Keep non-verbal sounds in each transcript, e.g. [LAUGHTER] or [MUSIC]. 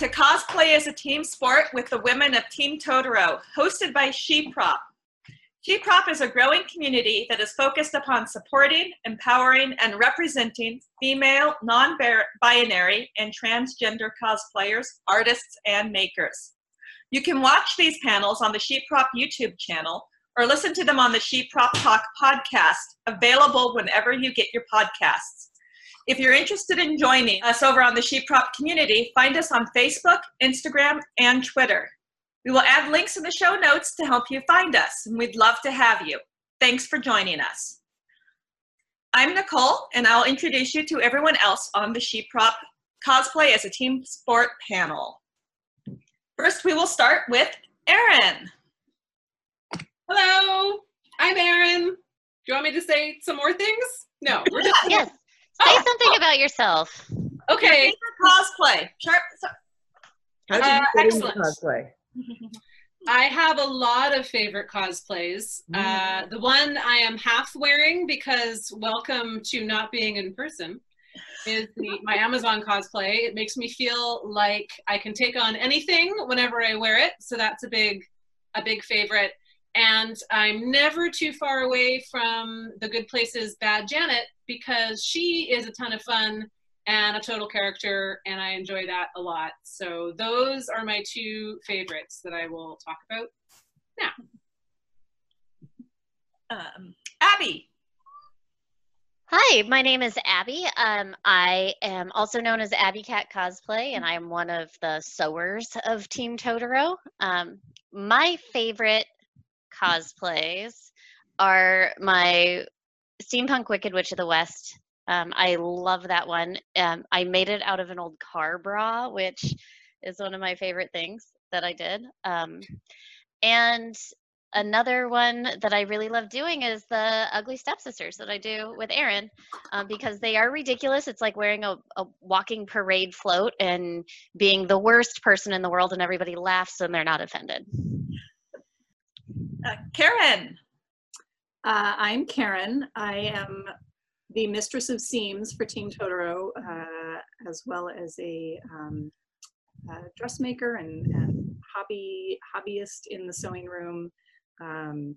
to Cosplay as a Team Sport with the women of Team Totoro, hosted by SheProp. SheProp is a growing community that is focused upon supporting, empowering, and representing female, non-binary, and transgender cosplayers, artists, and makers. You can watch these panels on the SheProp YouTube channel or listen to them on the SheProp Talk podcast, available whenever you get your podcasts. If you're interested in joining us over on the SheProp community, find us on Facebook, Instagram, and Twitter. We will add links in the show notes to help you find us, and we'd love to have you. Thanks for joining us. I'm Nicole, and I'll introduce you to everyone else on the SheProp Cosplay as a Team Sport panel. First, we will start with Erin. Hello, I'm Erin. Do you want me to say some more things? No, we're just yes. Say something about yourself. Okay. Cosplay. Sharp. How did you Uh, get into excellent. cosplay? [LAUGHS] I have a lot of favorite cosplays. Uh, the one I am half wearing because welcome to not being in person is the, my Amazon cosplay. It makes me feel like I can take on anything whenever I wear it. So that's a big, a big favorite. And I'm never too far away from the Good Places Bad Janet because she is a ton of fun and a total character, and I enjoy that a lot. So those are my two favorites that I will talk about now. Um, Abby. Hi, my name is Abby. Um, I am also known as Abby Cat Cosplay, and I am one of the sewers of Team Totoro. Um, my favorite cosplays are my Steampunk Wicked Witch of the West. Um, I love that one. Um, I made it out of an old car bra, which is one of my favorite things that I did. Um, and another one that I really love doing is the Ugly Stepsisters that I do with Erin um, because they are ridiculous. It's like wearing a, a walking parade float and being the worst person in the world, and everybody laughs and they're not offended. Uh, Karen. Uh, I'm Karen. I am the Mistress of Seams for Team Totoro, uh, as well as a um, uh, dressmaker and, and hobby hobbyist in the sewing room. Um,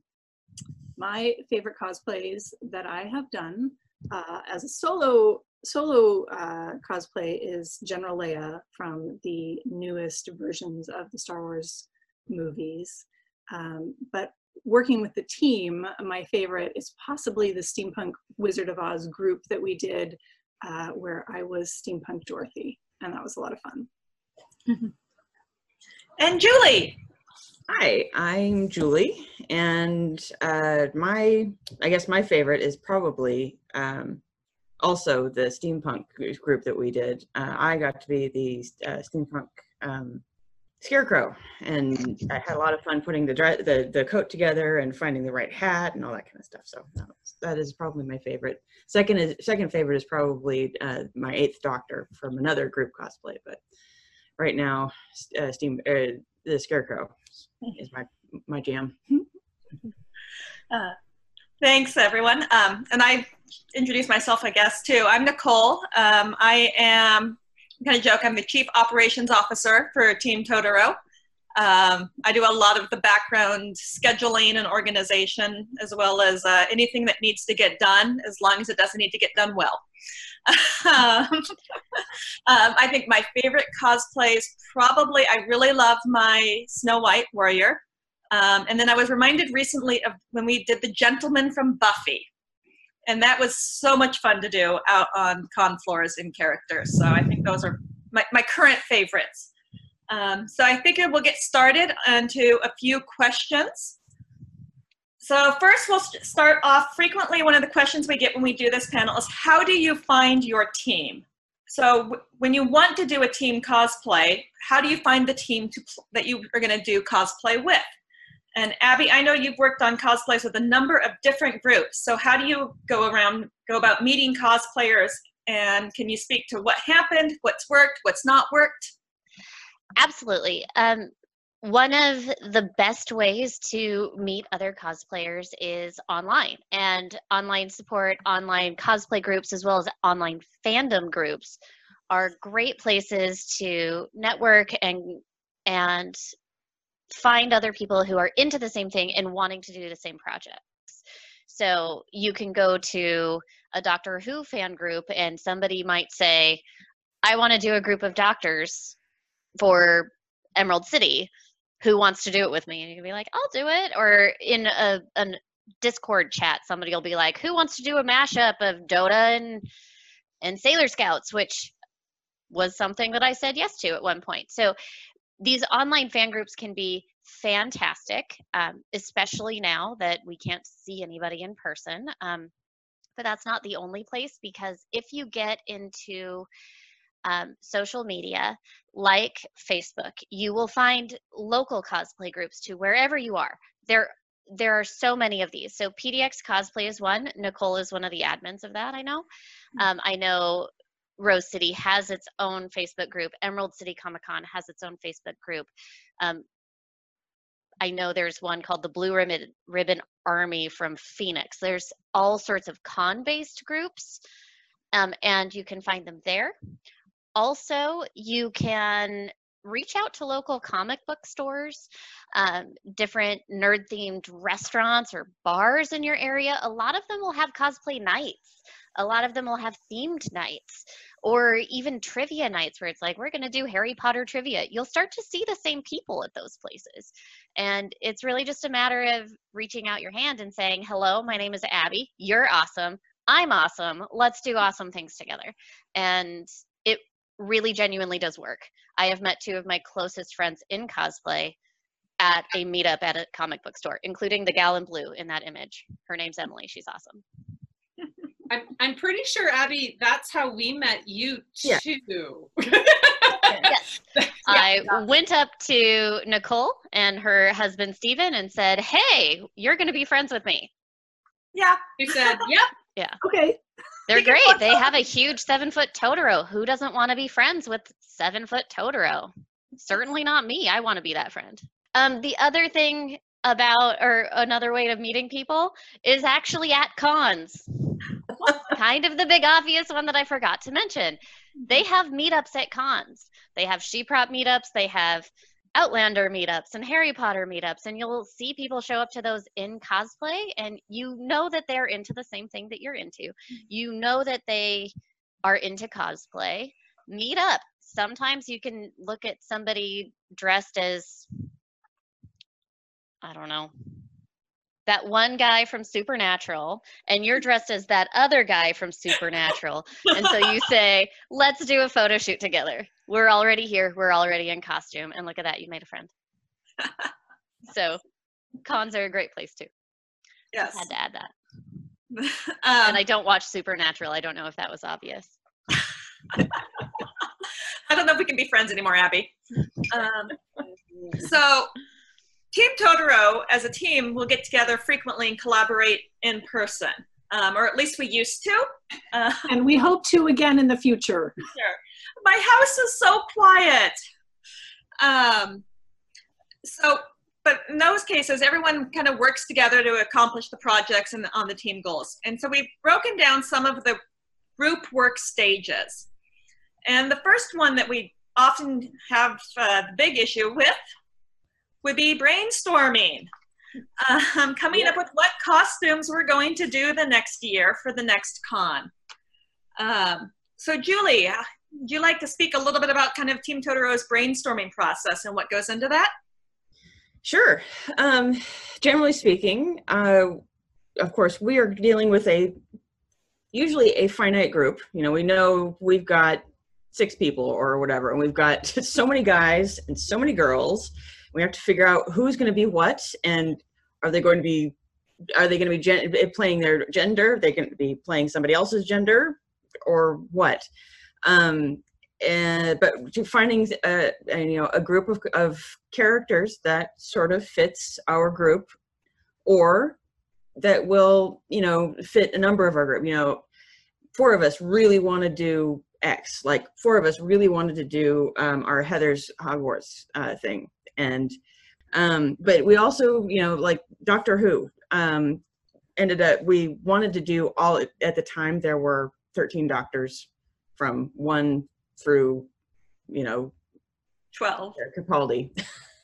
my favorite cosplays that I have done uh, as a solo solo uh, cosplay is General Leia from the newest versions of the Star Wars movies. Um, but working with the team, my favorite is possibly the Steampunk Wizard of Oz group that we did, uh, where I was Steampunk Dorothy, and that was a lot of fun. And Julie. Hi, I'm Julie, and uh, my I guess my favorite is probably um, also the steampunk group that we did. Uh, I got to be the uh, steampunk um, scarecrow, and I had a lot of fun putting the, dre- the the coat together and finding the right hat and all that kind of stuff. So that, is probably my favorite. Second is second favorite is probably uh, my Eighth Doctor from another group cosplay, but right now, uh, steam uh, the scarecrow is my my jam. [LAUGHS] Uh, thanks, everyone. Um, and I introduce myself, I guess, too. I'm Nicole. Um, I'm kind of joke, I'm the Chief Operations Officer for Team Totoro. Um, I do a lot of the background scheduling and organization, as well as uh, anything that needs to get done, as long as it doesn't need to get done well. [LAUGHS] um, um, I think my favorite cosplays probably, I really love my Snow White Warrior. Um, and then I was reminded recently of when we did the gentleman from Buffy. And that was so much fun to do out on con floors in characters. So I think those are my, my current favorites. Um, so I figure we'll get started onto a few questions. So first we'll start off, frequently one of the questions we get when we do this panel is how do you find your team? So when you want to do a team cosplay, how do you find the team that you are going to do cosplay with? And Abby, I know you've worked on cosplays with a number of different groups. So how do you go around, go about meeting cosplayers? And can you speak to what happened, what's worked, what's not worked? Absolutely. Um, one of the best ways to meet other cosplayers is online and online support, online cosplay groups, as well as online fandom groups are great places to network and and find other people who are into the same thing and wanting to do the same projects. So you can go to a Doctor Who fan group and somebody might say, I want to do a group of doctors for Emerald City. Who wants to do it with me? And you can be like, I'll do it. Or in a, a Discord chat, somebody will be like, Who wants to do a mashup of Dota and and Sailor Scouts, which was something that I said yes to at one point. So these online fan groups can be fantastic, um, especially now that we can't see anybody in person. Um, but that's not the only place because if you get into um, social media like Facebook, you will find local cosplay groups to wherever you are. There, there are so many of these. So PDX Cosplay is one. Nicole is one of the admins of that. I know. Hmm. Um, I know Rose City has its own Facebook group. Emerald City Comic Con has its own Facebook group. Um, I know there's one called the Blue Ribbon, Ribbon Army from Phoenix. There's all sorts of con based groups, um, and you can find them there. Also, you can reach out to local comic book stores, um, different nerd themed restaurants or bars in your area. A lot of them will have cosplay nights a lot of them will have themed nights or even trivia nights where it's like we're going to do harry potter trivia. You'll start to see the same people at those places. And it's really just a matter of reaching out your hand and saying hello my name is abby. You're awesome. I'm awesome. Let's do awesome things together. And it really genuinely does work. I have met two of my closest friends in cosplay at a meetup at a comic book store including the gal in blue in that image. Her name's emily. She's awesome I'm, I'm pretty sure, Abby, that's how we met you too. Yeah. [LAUGHS] yes. yeah. I went up to Nicole and her husband Stephen and said, Hey, you're going to be friends with me. Yeah. He said, Yep. Yeah. Okay. They're great. They have a huge seven foot Totoro. Who doesn't want to be friends with seven foot Totoro? Certainly not me. I want to be that friend. Um, the other thing about, or another way of meeting people is actually at cons kind of the big obvious one that I forgot to mention. They mm-hmm. have meetups at cons. They have She-Prop meetups. They have Outlander meetups and Harry Potter meetups, and you'll see people show up to those in cosplay, and you know that they're into the same thing that you're into. Mm-hmm. You know that they are into cosplay. Meet up. Sometimes you can look at somebody dressed as, I don't know, that one guy from Supernatural and you're [LAUGHS] dressed as that other guy from Supernatural. and so you [LAUGHS] say, let's do a photo shoot together. We're already here. We're already in costume. And look at that. You made a friend. so cons are a great place too. Yes. I had to add that. [LAUGHS] um, and I don't watch Supernatural. I don't know if that was obvious. I don't know if we can be friends anymore, Abby. Um, so Team Totoro, as a team, will get together frequently and collaborate in person, um, or at least we used to. Uh, and we hope to again in the future. [LAUGHS] Sure. My house is so quiet. Um, so, but in those cases, everyone kind of works together to accomplish the projects and on the team goals. And so we've broken down some of the group work stages. And the first one that we often have uh, the big issue with would be brainstorming. Um, coming yep. up with what costumes we're going to do the next year for the next con. Um, so Julie, would you like to speak a little bit about kind of Team Totoro's brainstorming process and what goes into that? Sure. Um, generally speaking, uh, of course, we are dealing with a usually a finite group. You know, we know we've got six people or whatever, and we've got [LAUGHS] so many guys and so many girls we have to figure out who's going to be what and are they going to be are they going to be gen- playing their gender? They going to be playing somebody else's gender or what? Um and but finding a, a, you know a group of, of characters that sort of fits our group or that will you know fit a number of our group you know four of us really want to do x like four of us really wanted to do um, our heather's hogwarts uh, thing and um, but we also you know like doctor who um, ended up we wanted to do all at the time there were 13 doctors from one through, you know, 12. Capaldi.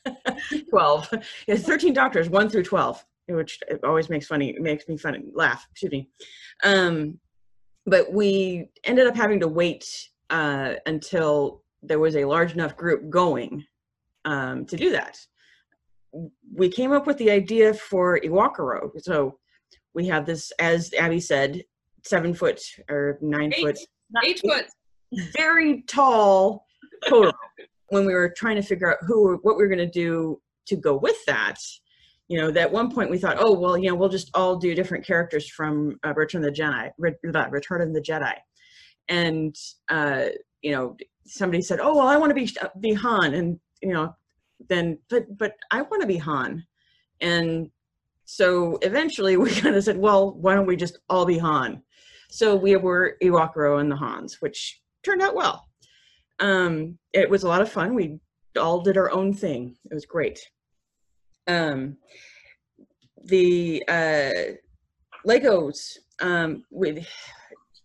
[LAUGHS] 12. Yeah, 13 doctors, 1 through 12, which always makes funny, makes me funny, laugh, excuse me. Um, but we ended up having to wait uh, until there was a large enough group going um, to do that. We came up with the idea for Iwakuro. So we have this, as Abby said, seven foot or nine Eight. foot, Eight foot. very tall Totoro. when we were trying to figure out who, what we were going to do to go with that, you know, that one point we thought, oh well, you know, we'll just all do different characters from uh, Return of the Jedi, Re- Return of the Jedi, and uh, you know, somebody said, oh well, I want to be be Han, and you know, then but but I want to be Han, and so eventually we [LAUGHS] kind of said, well, why don't we just all be Han? So we were Iwakuro and the Hans, which turned out well. Um, it was a lot of fun. We all did our own thing. It was great. Um, the uh, Legos, um, with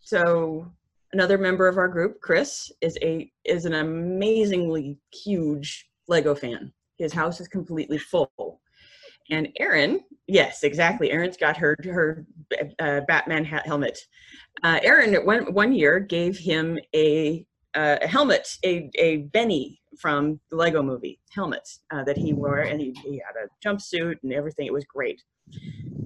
so another member of our group, Chris, is a is an amazingly huge Lego fan. His house is completely full. And Erin, yes, exactly. Erin's got her her uh, Batman hat helmet. Uh, one one year gave him a uh, a helmet, a a Benny from the Lego Movie helmet uh, that he wore, and he, he had a jumpsuit and everything. It was great.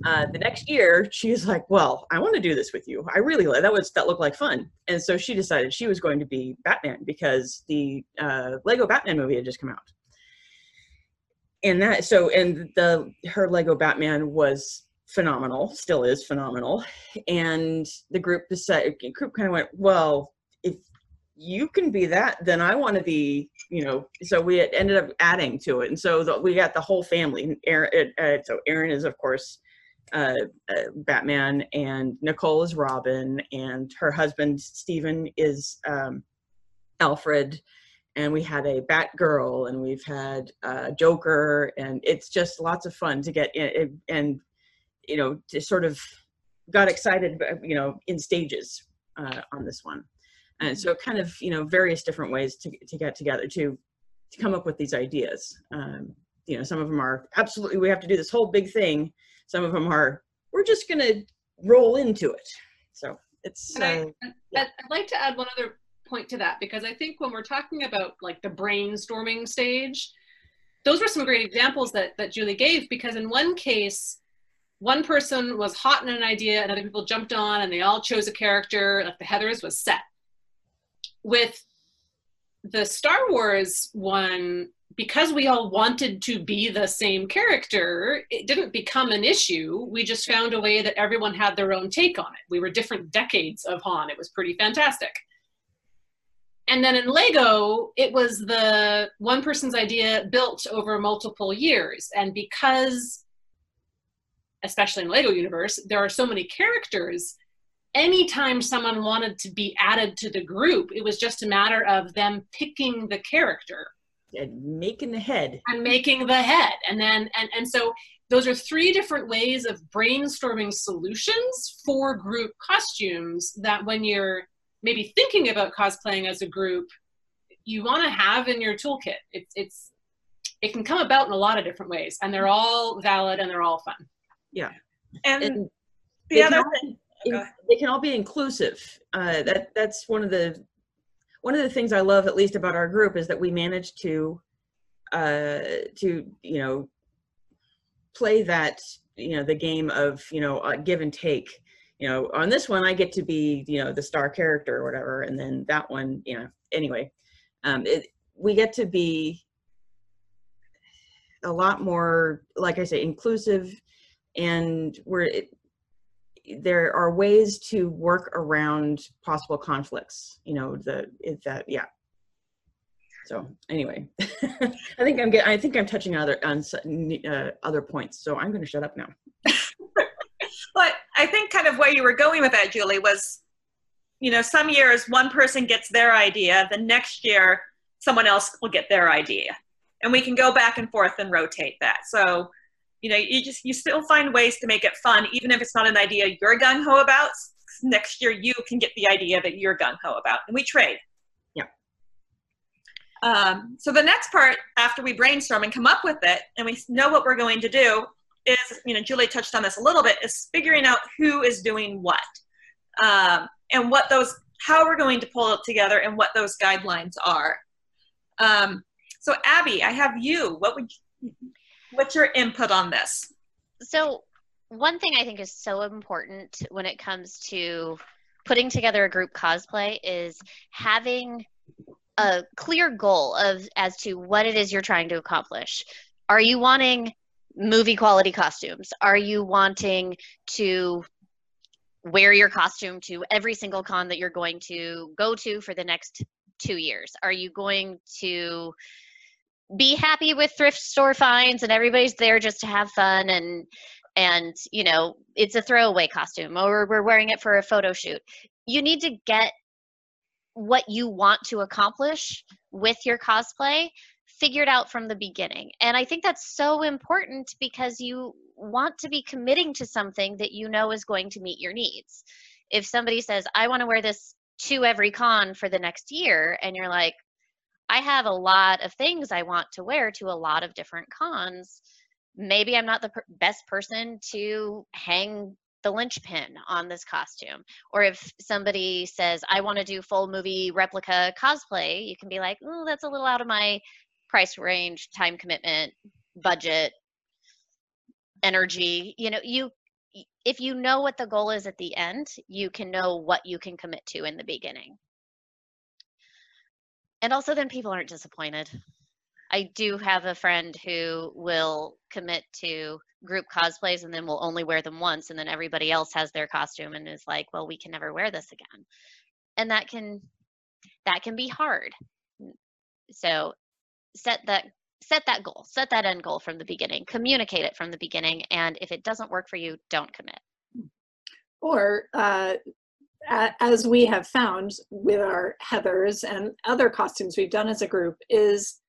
Uh, the next year, she's like, "Well, I want to do this with you. I really like that. Was that looked like fun?" And so she decided she was going to be Batman because the uh, Lego Batman movie had just come out and that so and the her lego batman was phenomenal still is phenomenal and the group decided group kind of went well you can be that then i want to be you know so we ended up adding to it. And so the, we got the whole family erin uh, so erin is of course uh, uh, batman and nicole is robin and her husband stephen is um, alfred. And we had a Batgirl, and we've had uh, Joker, and it's just lots of fun to get in, and you know, to sort of got excited, you know, in stages uh, on this one, and so kind of you know various different ways to to get together to to come up with these ideas. Um, you know, some of them are absolutely we have to do this whole big thing. Some of them are we're just gonna roll into it. So it's. I, Uh, I'd, I'd like to add one other point to that because I think when we're talking about like the brainstorming stage, those were some great examples that that Julie gave because in one case, one person was hot in an idea and other people jumped on and they all chose a character. Like the Heather's was set. With the Star Wars one, because we all wanted to be the same character, it didn't become an issue. We just found a way that everyone had their own take on it. We were different decades of Han. It was pretty fantastic and then in lego it was the one person's idea built over multiple years and because especially in lego universe there are so many characters anytime someone wanted to be added to the group it was just a matter of them picking the character. And making the head. and making the head. And then and, and so those are three different ways of brainstorming solutions for group costumes that when you're maybe thinking about cosplaying as a group you want to have in your toolkit. It's it's it can come about in a lot of different ways and they're all valid and they're all fun. And, And the other can thing, in- they can all be inclusive. Uh, that that's one of the one of the things I love, at least about our group, is that we manage to uh, to you know play that you know the game of you know uh, give and take. You know, on this one I get to be you know the star character or whatever, and then that one you know anyway, um, it, we get to be a lot more like I say inclusive, and we're it, there are ways to work around possible conflicts you know the is that yeah so anyway [LAUGHS] i think i'm get, i think i'm touching on other on uh, other points so i'm going to shut up now [LAUGHS] but I think kind of where you were going with that, Julie, was, you know, some years one person gets their idea, the next year someone else will get their idea. And we can go back and forth and rotate that. So, you know, you just, you still find ways to make it fun, even if it's not an idea you're gung ho about. Next year you can get the idea that you're gung ho about. And we trade. Yeah. Um, so the next part, after we brainstorm and come up with it, and we know what we're going to do, is you know Julie touched on this a little bit, is figuring out who is doing what, um, and what those, how we're going to pull it together, and what those guidelines are. Um, so Abby, I have you. What would, you, what's your input on this? So one thing I think is so important when it comes to putting together a group cosplay is having a clear goal of as to what it is you're trying to accomplish. Are you wanting movie quality costumes? Are you wanting to wear your costume to every single con that you're going to go to for the next two years? Are you going to be happy with thrift store finds and everybody's there just to have fun and and you know it's a throwaway costume or we're wearing it for a photo shoot. You need to get what you want to accomplish with your cosplay figured out from the beginning. And i think that's so important because you want to be committing to something that you know is going to meet your needs. If somebody says i want to wear this to every con for the next year and you're like i have a lot of things i want to wear to a lot of different cons maybe I'm not the per- best person to hang the linchpin on this costume. Or if somebody says, I want to do full movie replica cosplay, you can be like, oh, that's a little out of my price range, time commitment, budget, energy. You know, you if you know what the goal is at the end, you can know what you can commit to in the beginning. And also then people aren't disappointed. I do have a friend who will commit to group cosplays and then will only wear them once and then everybody else has their costume and is like, well, we can never wear this again. And that can that can be hard. So set that set that goal, set that end goal from the beginning, communicate it from the beginning, and if it doesn't work for you, don't commit. Or uh, as we have found with our Heathers and other costumes we've done as a group, is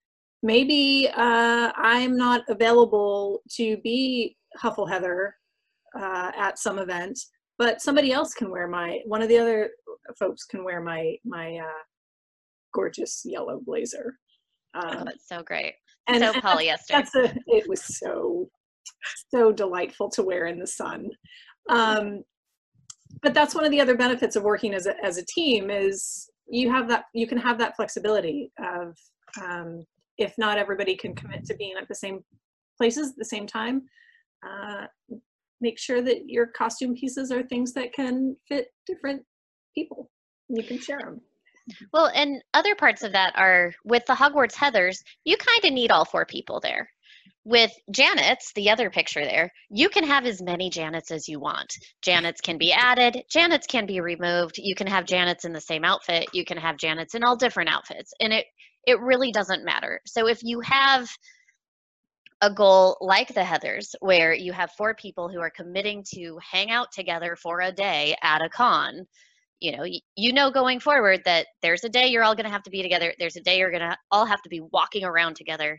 maybe uh, I'm not available to be Huffle Heather uh, at some event, but somebody else can wear my, one of the other folks can wear my, my uh, gorgeous yellow blazer. Oh, um, oh, that's so great. And, so polyester. That's, a, it was so, so delightful to wear in the sun. Um, but that's one of the other benefits of working as a, as a team is you have that, you can have that flexibility of, um, if not everybody can commit to being at the same places at the same time, uh, make sure that your costume pieces are things that can fit different people. You can share them. Well, and other parts of that are with the Hogwarts Heathers, you kind of need all four people there. With Janet's, the other picture there, you can have as many Janets as you want. Janets can be added, Janets can be removed. You can have Janets in the same outfit, you can have Janets in all different outfits. And it it really doesn't matter. So if you have a goal like the Heathers, where you have four people who are committing to hang out together for a day at a con, you know, you, know going forward that there's a day you're all going to have to be together. There's a day you're going to all have to be walking around together.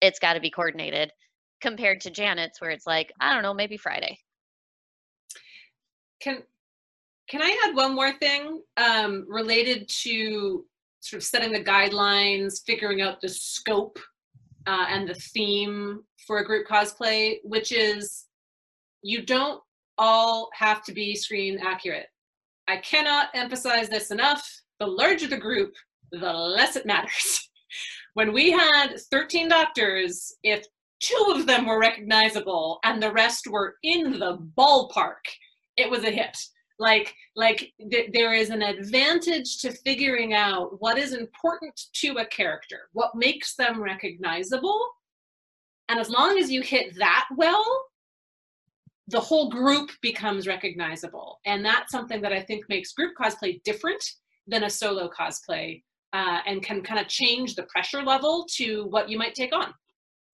It's got to be coordinated compared to Janet's, where it's like, I don't know, maybe Friday. Can can I add one more thing um, related to sort of setting the guidelines, figuring out the scope uh, and the theme for a group cosplay, which is you don't all have to be screen accurate. I cannot emphasize this enough. The larger the group, the less it matters. [LAUGHS] when we had 13 doctors, if two of them were recognizable and the rest were in the ballpark, it was a hit. Like like th- there is an advantage to figuring out what is important to a character what makes them recognizable. And as long as you hit that well the whole group becomes recognizable. And that's something that i think makes group cosplay different than a solo cosplay uh, and can kind of change the pressure level to what you might take on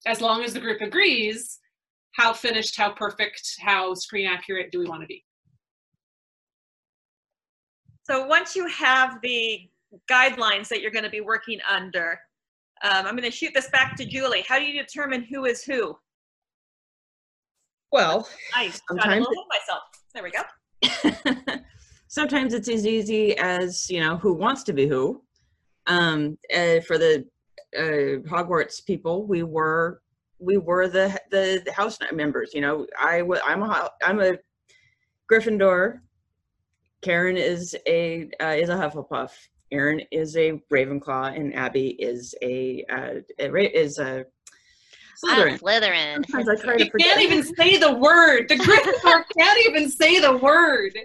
as long as the group agrees how finished how perfect how screen accurate do we want to be so once you have the guidelines that you're going to be working under, um, I'm going to shoot this back to Julie. How do you determine who is who? Well, I got a little myself. There we go. [LAUGHS] sometimes it's as easy as you know who wants to be who, Um, uh, for the uh, Hogwarts people, we were we were the the, the house members. You know, I w- I'm a I'm a Gryffindor. Karen is a uh, is a Hufflepuff. Erin is a Ravenclaw, and Abby is a, uh, a Ra- is a I'm Slytherin. Slytherin. Sometimes I try to You forget. can't even say the word. The Gryffindor [LAUGHS] can't even say the word.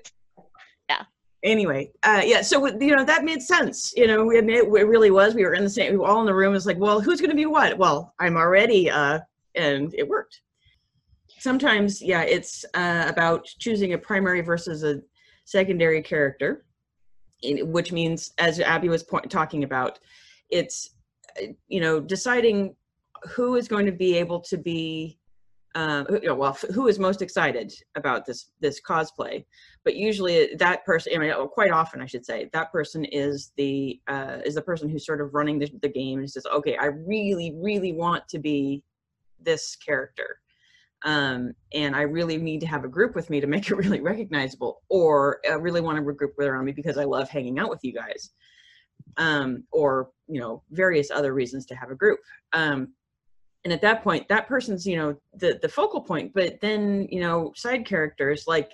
Anyway, uh, yeah. So you know that made sense. You know, we it, it really was. We were in the same. We were all in the room. It's like, well, who's going to be what? Well, I'm already, uh, and it worked. Sometimes, yeah, it's uh, about choosing a primary versus a secondary character, which means, as Abby was talking about, it's uh, you know deciding who is going to be able to be. Uh, you know, well, who is most excited about this this cosplay? but usually that person I mean, or quite often i should say that person is the uh, is the person who's sort of running the, the game and says okay i really really want to be this character. Um, and i really need to have a group with me to make it [LAUGHS] really recognizable or i really want to group with around me because i love hanging out with you guys. Um, or you know various other reasons to have a group. Um, and at that point that person's you know the the focal point but then you know side characters like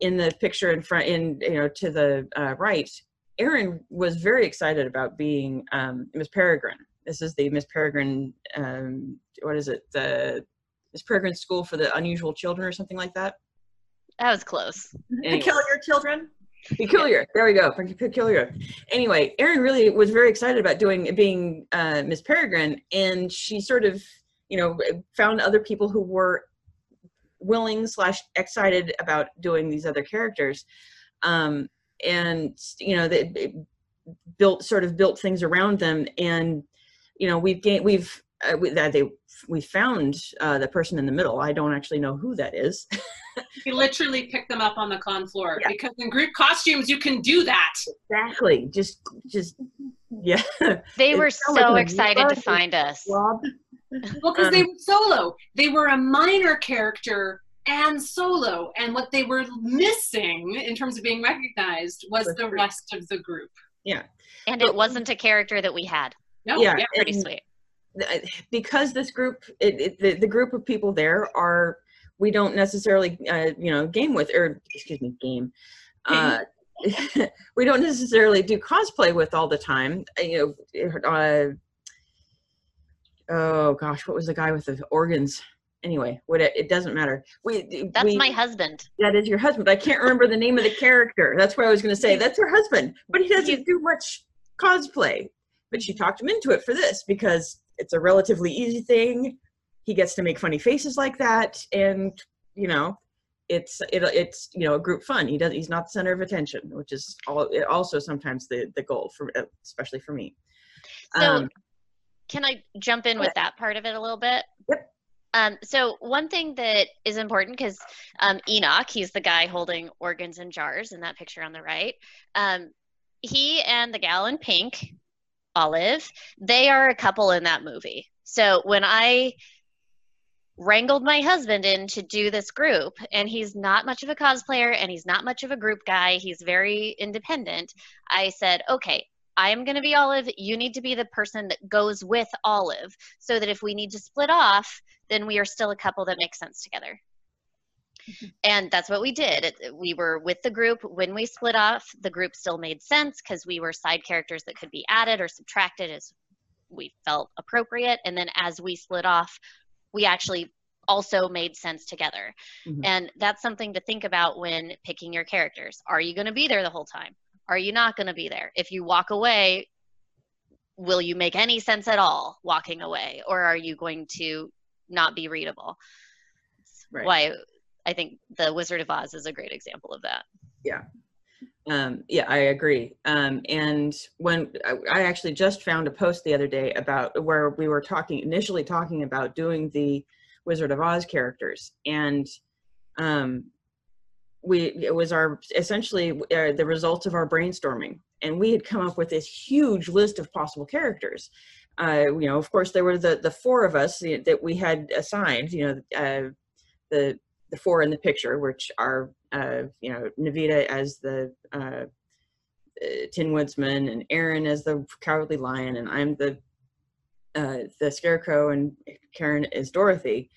in the picture in front in you know to the uh, right Erin was very excited about being um, Miss Peregrine. This is the Miss Peregrine, um, what is it? The Miss Peregrine School for the Unusual Children or something like that. That was close. Anyway. Peculiar children. Peculiar. There we go. Pe- Peculiar. Anyway, Erin really was very excited about doing being uh, Miss Peregrine, and she sort of, you know, found other people who were willing slash excited about doing these other characters, um, and you know, they, they built sort of built things around them, and you know, we've gained we've uh, we, that they we found uh, the person in the middle. I don't actually know who that is. [LAUGHS] He literally picked them up on the con floor Yeah. because in group costumes you can do that. exactly. Just just yeah. [LAUGHS] They were sounded so excited to find us. Rob. Well, because they Um, were solo. They were a minor character and solo. And what they were missing in terms of being recognized was Was the group. rest of the group. Yeah. And it wasn't a character that we had. No, Yeah. yeah. Pretty And- sweet. because this group it, it, the, the group of people there are we don't necessarily uh, you know game with or excuse me game uh, [LAUGHS] we don't necessarily do cosplay with all the time Uh, you know uh, oh gosh what was the guy with the organs? Anyway what it, it doesn't matter. We That's we, my husband. that is your husband i can't remember the name of the character. That's what i was going to say that's her husband but he doesn't do much cosplay. But she talked him into it for this because it's a relatively easy thing. He gets to make funny faces like that and you know it's it, it's you know a group fun. He does he's not the center of attention which is all, also sometimes the the goal for especially for me. So Um, can I jump in with that part of it a little bit? Yep. Um, so one thing that is important because um, Enoch, he's the guy holding organs in jars in that picture on the right. Um, he and the gal in pink, Olive, they are a couple in that movie. So when I wrangled my husband in to do this group, and he's not much of a cosplayer and he's not much of a group guy, he's very independent. I said, okay, I am going to be Olive. You need to be the person that goes with Olive so that if we need to split off, then we are still a couple that makes sense together. And that's what we did. It, we were with the group. When we split off, the group still made sense because we were side characters that could be added or subtracted as we felt appropriate. And then as we split off, we actually also made sense together. Mhm. And that's something to think about when picking your characters. Are you going to be there the whole time? Are you not going to be there? If you walk away, will you make any sense at all walking away? Or are you going to not be readable? Right. Why I think The Wizard of Oz is a great example of that. Yeah. Um, yeah, I agree. Um, and when I, I actually just found a post the other day about where we were talking initially talking about doing the Wizard of Oz characters, and um, we it was our essentially uh, the result of our brainstorming, and we had come up with this huge list of possible characters. Uh, you know, of course, there were the the four of us that we had assigned. You know, uh, the the four in the picture, which are uh, you know Navita as the uh, uh, Tin Woodsman, and Erin as the Cowardly Lion, and I'm the uh, the Scarecrow, and Karen is Dorothy.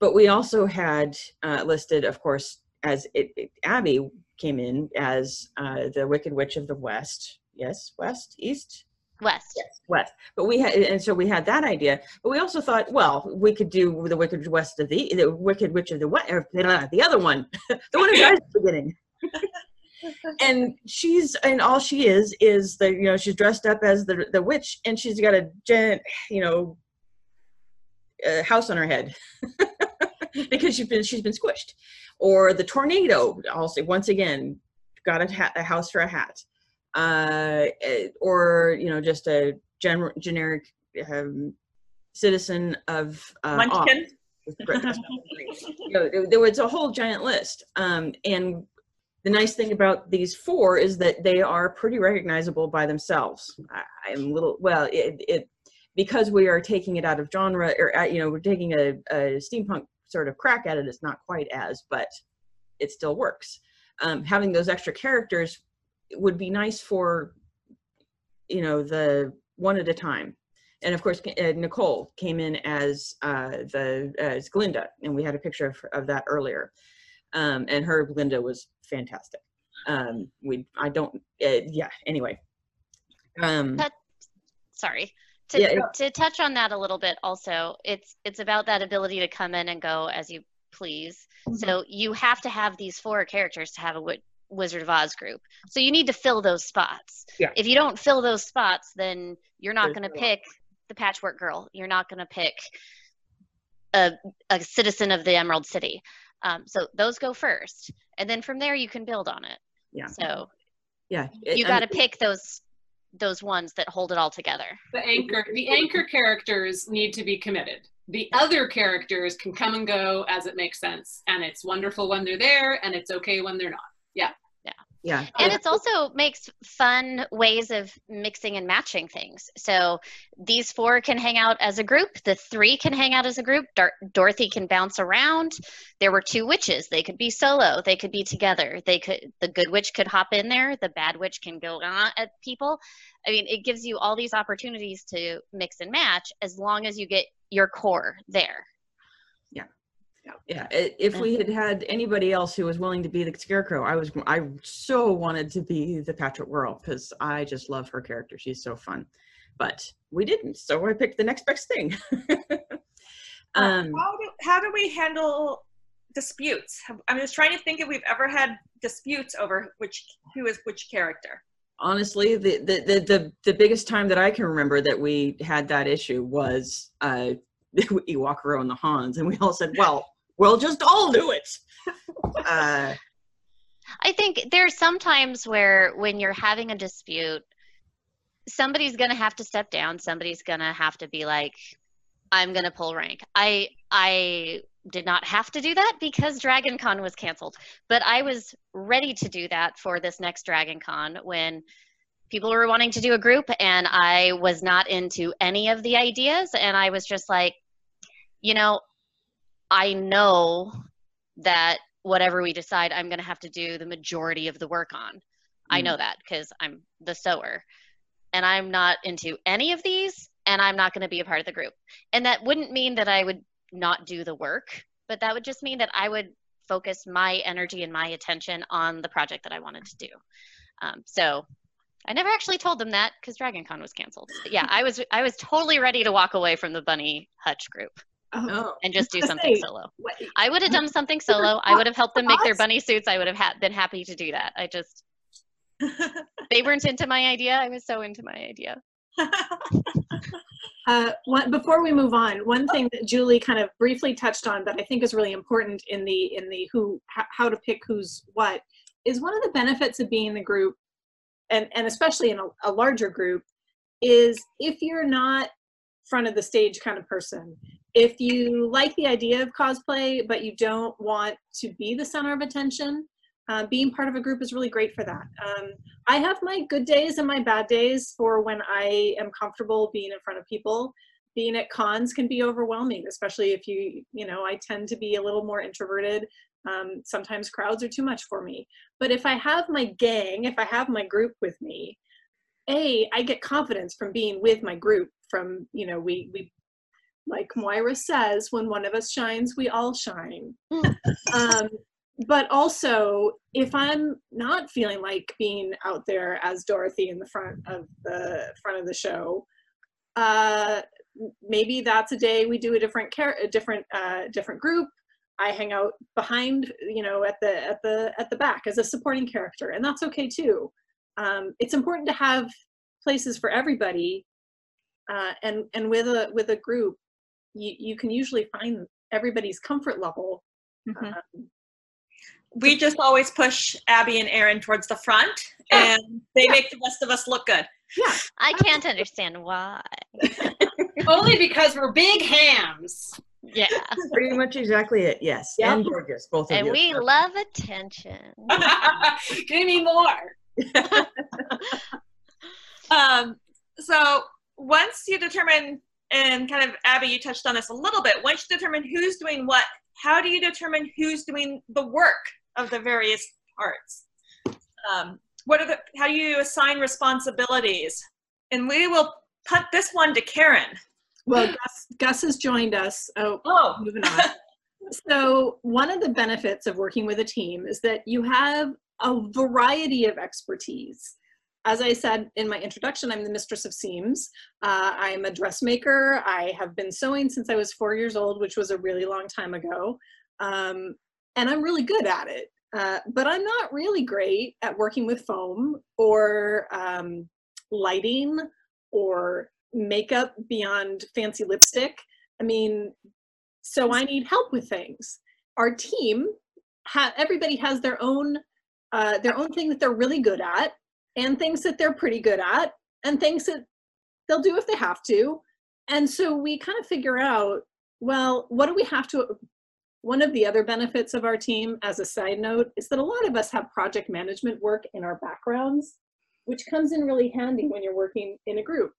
But we also had uh, listed, of course, as it, it, Abby came in as uh, the Wicked Witch of the West. Yes, West, East, West. Yes, West. But we had, and so we had that idea. But we also thought, well, we could do the Wicked West of the, the Wicked Witch of the West, or uh, the other one, [LAUGHS] the one who dies at the beginning. [LAUGHS] and she's, and all she is, is the, you know, she's dressed up as the the witch, and she's got a giant, you know, uh, house on her head [LAUGHS] [LAUGHS] because she's been she's been squished. Or the tornado, also once again, got a, hat, a house for a hat uh, eh, or you know just a gen- generic um, citizen of uh, Munchkin. you know, there, was a whole giant list, um, and the nice thing about these four is that they are pretty recognizable by themselves. I, I'm a little well, it, it because we are taking it out of genre, or uh, you know, we're taking a, a steampunk sort of crack at it. It's not quite as, but it still works. Um, having those extra characters would be nice for you know the one at a time and of course uh, nicole came in as uh, the as glinda and we had a picture of, of that earlier um, and her glinda was fantastic um, we i don't uh, yeah anyway um, That- Sorry. To, Yeah, it- to touch on that a little bit also, it's it's about that ability to come in and go as you please. Mm-hmm. So you have to have these four characters to have a Wizard of Oz group. So you need to fill those spots. Yeah. If you don't fill those spots, then you're not going to pick the Patchwork Girl. You're not going to pick a, a citizen of the Emerald City. Um, so those go first, and then from there you can build on it. yeah So yeah you got to pick those those ones that hold it all together. The anchor, the anchor characters need to be committed. The other characters can come and go as it makes sense, and it's wonderful when they're there, and it's okay when they're not. Yeah. And it's also makes fun ways of mixing and matching things. So these four can hang out as a group the three can hang out as a group Dor- dorothy can bounce around. There were two witches. They could be solo. They could be together. They could the good witch could hop in there. The bad witch can go on at people. I mean it gives you all these opportunities to mix and match as long as you get your core there yeah if we had had anybody else who was willing to be the scarecrow i was i so wanted to be the patchwork girl because i just love her character she's so fun but we didn't so i picked the next best thing [LAUGHS] um how, do, how do we handle disputes? I'm just trying to think if we've ever had disputes over which who is which character. honestly the, the the the the biggest time that i can remember that we had that issue was uh [LAUGHS] Iwakuro and the Hans, and we all said, "Well, we'll just all do it." [LAUGHS] Uh, I think there's some times where when you're having a dispute, somebody's going to have to step down. Somebody's going to have to be like, I'm going to pull rank. I I did not have to do that because Dragon Con was canceled, but I was ready to do that for this next Dragon Con when people were wanting to do a group and I was not into any of the ideas and I was just like, you know, I know that whatever we decide, I'm going to have to do the majority of the work on. I know that because I'm the sewer. And I'm not into any of these, and I'm not going to be a part of the group. And that wouldn't mean that I would not do the work, but that would just mean that I would focus my energy and my attention on the project that I wanted to do. Um, so I never actually told them that because Dragon Con was canceled. But yeah, I was I was totally ready to walk away from the Bunny Hutch group oh, and just do something say, solo. What- I would have done something solo. I would have helped them make their bunny suits. I would have ha- been happy to do that. I just [LAUGHS] they weren't into my idea. I was so into my idea. [LAUGHS] Uh, one, before we move on, one thing that Julie kind of briefly touched on that I think is really important in the in the who how, how to pick who's what is one of the benefits of being in the group, and and especially in a, a larger group, is if you're not front of the stage kind of person, if you like the idea of cosplay but you don't want to be the center of attention, uh, being part of a group is really great for that. Um, I have my good days and my bad days for when I am comfortable being in front of people. Being at cons can be overwhelming, especially if you, you know, I tend to be a little more introverted. Um, sometimes crowds are too much for me. But if I have my gang, if I have my group with me, a I get confidence from being with my group. From you know we we like Moira says, when one of us shines, we all shine. [LAUGHS] um, but also, if I'm not feeling like being out there as Dorothy in the front of the front of the show, uh, maybe that's a day we do a different care, a different uh, different group. I hang out behind, you know, at the at the at the back as a supporting character, and that's okay too. Um, it's important to have places for everybody, uh, and and with a with a group, you you can usually find everybody's comfort level. Mhm. Um, We just always push Abby and Erin towards the front, Yeah. and they Yeah. make the rest of us look good. yeah, I can't understand why. [LAUGHS] Only because we're big hams. Yeah. [LAUGHS] Pretty much exactly it. Yes. Yep. And gorgeous, both of And you. we love attention. [LAUGHS] Give me more. Um, so once you determine, and kind of Abby, you touched on this a little bit. Once you determine who's doing what, how do you determine who's doing the work of the various parts? Um, what are the? How do you assign responsibilities? And we will put this one to Karen. well, Gus, Gus has joined us. Oh, Oh, moving on. [LAUGHS] so one of the benefits of working with a team is that you have a variety of expertise. As I said in my introduction, I'm the mistress of seams. Uh, I'm a dressmaker. I have been sewing since I was four years old, which was a really long time ago. Um, and I'm really good at it. Uh, but I'm not really great at working with foam or um, lighting or makeup beyond fancy lipstick. I mean, so I need help with things. Our team, ha- everybody has their own uh, their own thing that they're really good at, and things that they're pretty good at, and things that they'll do if they have to. And so we kind of figure out, well, what do we have to? One of the other benefits of our team, as a side note, is that a lot of us have project management work in our backgrounds, which comes in really handy when you're working in a group.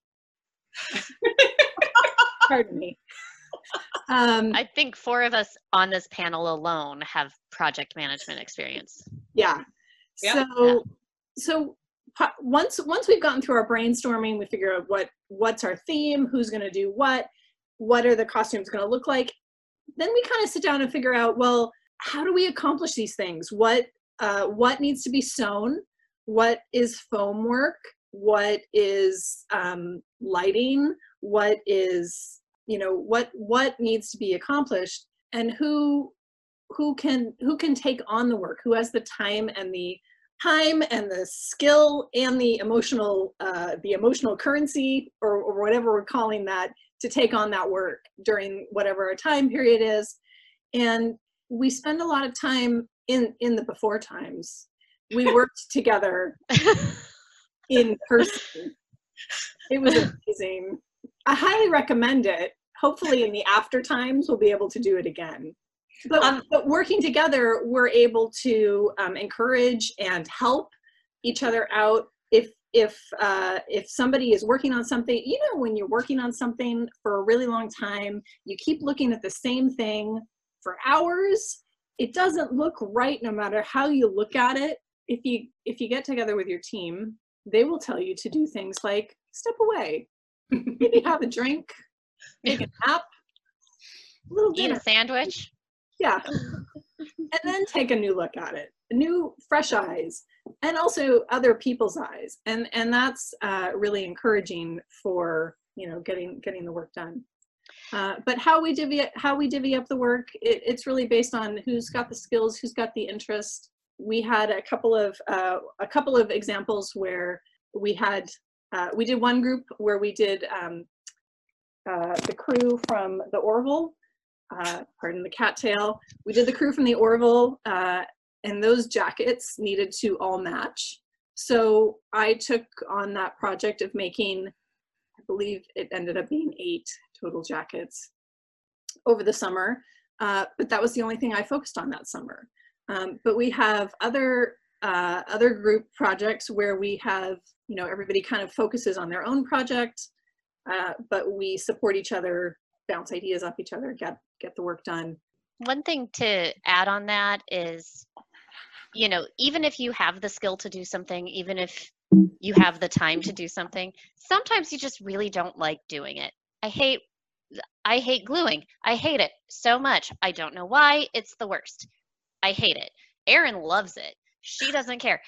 [LAUGHS] Pardon me. Um, I think four of us on this panel alone have project management experience. yeah. Yep. So, so po- once once we've gotten through our brainstorming, we figure out what what's our theme, who's going to do what, what are the costumes going to look like. Then we kind of sit down and figure out, well, how do we accomplish these things? What uh, what needs to be sewn? What is foam work? What is um, lighting? What is you know what what needs to be accomplished? And who who can who can take on the work? Who has the time and the time and the skill and the emotional uh, the emotional currency or, or whatever we're calling that to take on that work during whatever our time period is. And we spend a lot of time in in the before times. We [LAUGHS] worked together in person. It was amazing. I highly recommend it. Hopefully in the after times we'll be able to do it again but, Um, but working together we're able to um, encourage and help each other out. If if uh, if somebody is working on something you know when you're working on something for a really long time you keep looking at the same thing for hours it doesn't look right no matter how you look at it. If you if you get together with your team they will tell you to do things like step away maybe have a drink [LAUGHS] take a nap a little Eat dinner. a sandwich. Yeah. [LAUGHS] And then take a new look at it. New fresh eyes. And also other people's eyes. And and that's uh, really encouraging for you know getting getting the work done. Uh, but how we divvy how we divvy up the work it, it's really based on who's got the skills who's got the interest. We had a couple of uh, a couple of examples where we had uh, we did one group where we did um, uh, the crew from the Orville uh, pardon the cattail. We did the crew from the Orville, uh, and those jackets needed to all match. So I took on that project of making, I believe it ended up being eight total jackets over the summer. Uh, but that was the only thing I focused on that summer. Um, but we have other uh, other group projects where we have, you know, everybody kind of focuses on their own project, uh, but we support each other, bounce ideas off each other, get get the work done. one thing to add on that is, you know, even if you have the skill to do something, even if you have the time to do something, sometimes you just really don't like doing it. I hate I hate gluing. I hate it so much. I don't know why. It's the worst. I hate it. Erin loves it. She doesn't care.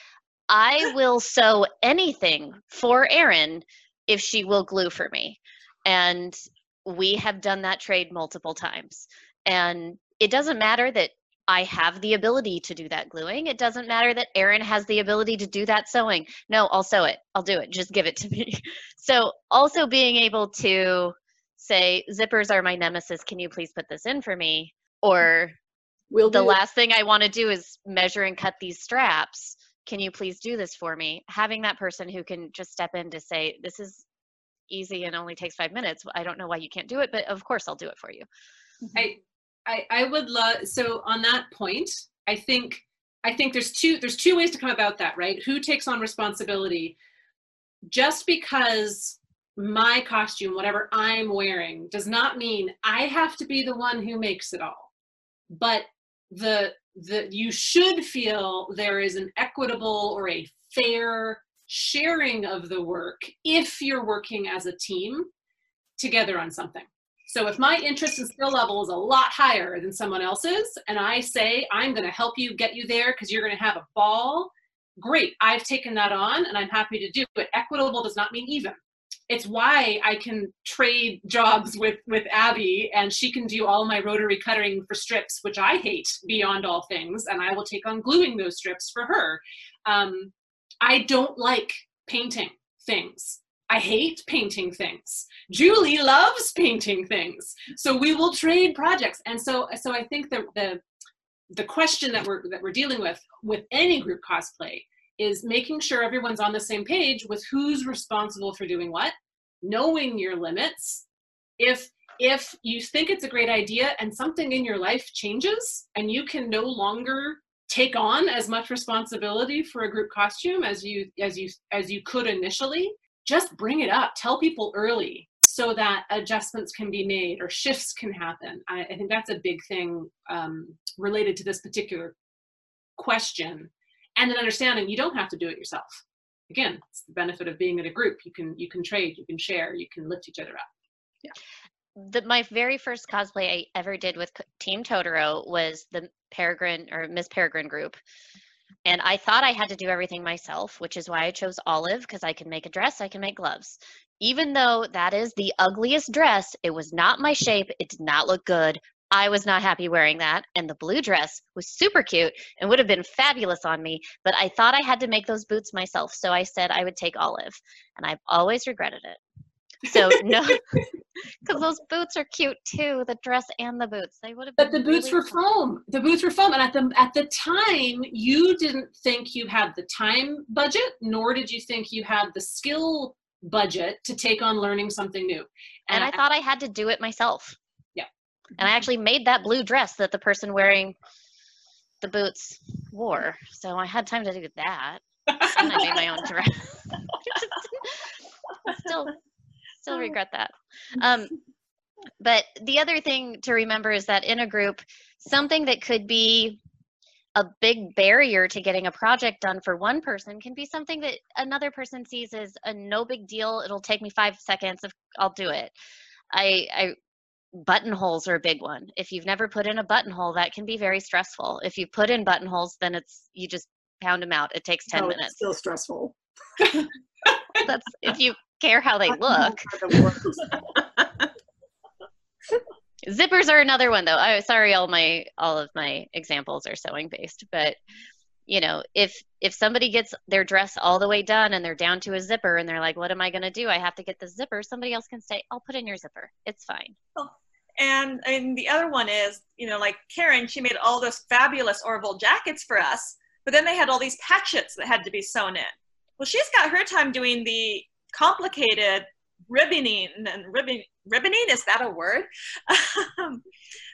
I will sew anything for Erin if she will glue for me. And we have done that trade multiple times. And it doesn't matter that I have the ability to do that gluing. It doesn't matter that Erin has the ability to do that sewing. No, I'll sew it. I'll do it. Just give it to me. [LAUGHS] So also being able to say, zippers are my nemesis. Can you please put this in for me? Or We'll the do- last thing I want to do is measure and cut these straps. Can you please do this for me? Having that person who can just step in to say, this is easy and only takes five minutes. I don't know why you can't do it, but of course I'll do it for you. I, mm-hmm. I, I would love, so on that point, I think, I think there's two, there's two ways to come about that, right? Who takes on responsibility? Just because my costume, whatever I'm wearing, does not mean I have to be the one who makes it all. But the, the, you should feel there is an equitable or a fair sharing of the work if you're working as a team together on something. So if my interest and skill level is a lot higher than someone else's, and I say, I'm going to help you get you there because you're going to have a ball, great. I've taken that on and I'm happy to do it. Equitable does not mean even. It's why I can trade jobs with, with Abby and she can do all my rotary cutting for strips, which I hate beyond all things, and I will take on gluing those strips for her. Um, I don't like painting things. I hate painting things. Julie loves painting things. So we will trade projects. And so so I think the the the question that we're that we're dealing with with any group cosplay is making sure everyone's on the same page with who's responsible for doing what, knowing your limits. If if you think it's a great idea and something in your life changes and you can no longer take on as much responsibility for a group costume as you as you as you could initially just bring it up. Tell people early so that adjustments can be made or shifts can happen. I, I think that's a big thing um, related to this particular question. And an understanding you don't have to do it yourself. Again it's the benefit of being in a group. You can you can trade you can share you can lift each other up. Yeah. The, my very first cosplay I ever did with Team Totoro was the Peregrine or Miss Peregrine group. And I thought I had to do everything myself, which is why I chose olive because I can make a dress, I can make gloves. Even though that is the ugliest dress, it was not my shape, it did not look good. I was not happy wearing that. And the blue dress was super cute and would have been fabulous on me, but I thought I had to make those boots myself. So I said I would take olive. And I've always regretted it. So [LAUGHS] no, [LAUGHS] because those boots are cute too. The dress and the boots. They would have. but the boots really were fun. foam the boots were foam and at the at the time you didn't think you had the time budget nor did you think you had the skill budget to take on learning something new And I thought I had to do it myself. Yeah. And I mm-hmm. actually made that blue dress that the person wearing the boots wore. So I had time to do that. And I made my own dress. [LAUGHS] still, still regret that. [LAUGHS] Um, but the other thing to remember is that in a group, something that could be a big barrier to getting a project done for one person can be something that another person sees as a no big deal. It'll take me five seconds. If I'll do it. I, I buttonholes are a big one. If you've never put in a buttonhole, that can be very stressful. If you put in buttonholes, then it's you just pound them out. It takes ten No, it's minutes. Still stressful. [LAUGHS] That's if you care how they look. Are the worst. [LAUGHS] Zippers are another one though. I sorry all my all of my examples are sewing based, but you know, if if somebody gets their dress all the way done and they're down to a zipper and they're like, "What am I going to do? I have to get the zipper." Somebody else can say, "I'll put in your zipper. It's fine." And and the other one is, you know, like Karen, she made all those fabulous Orville jackets for us, but then they had all these patchets that had to be sewn in. Well, she's got her time doing the complicated ribboning and ribbon ribboning is that a word? [LAUGHS] Um,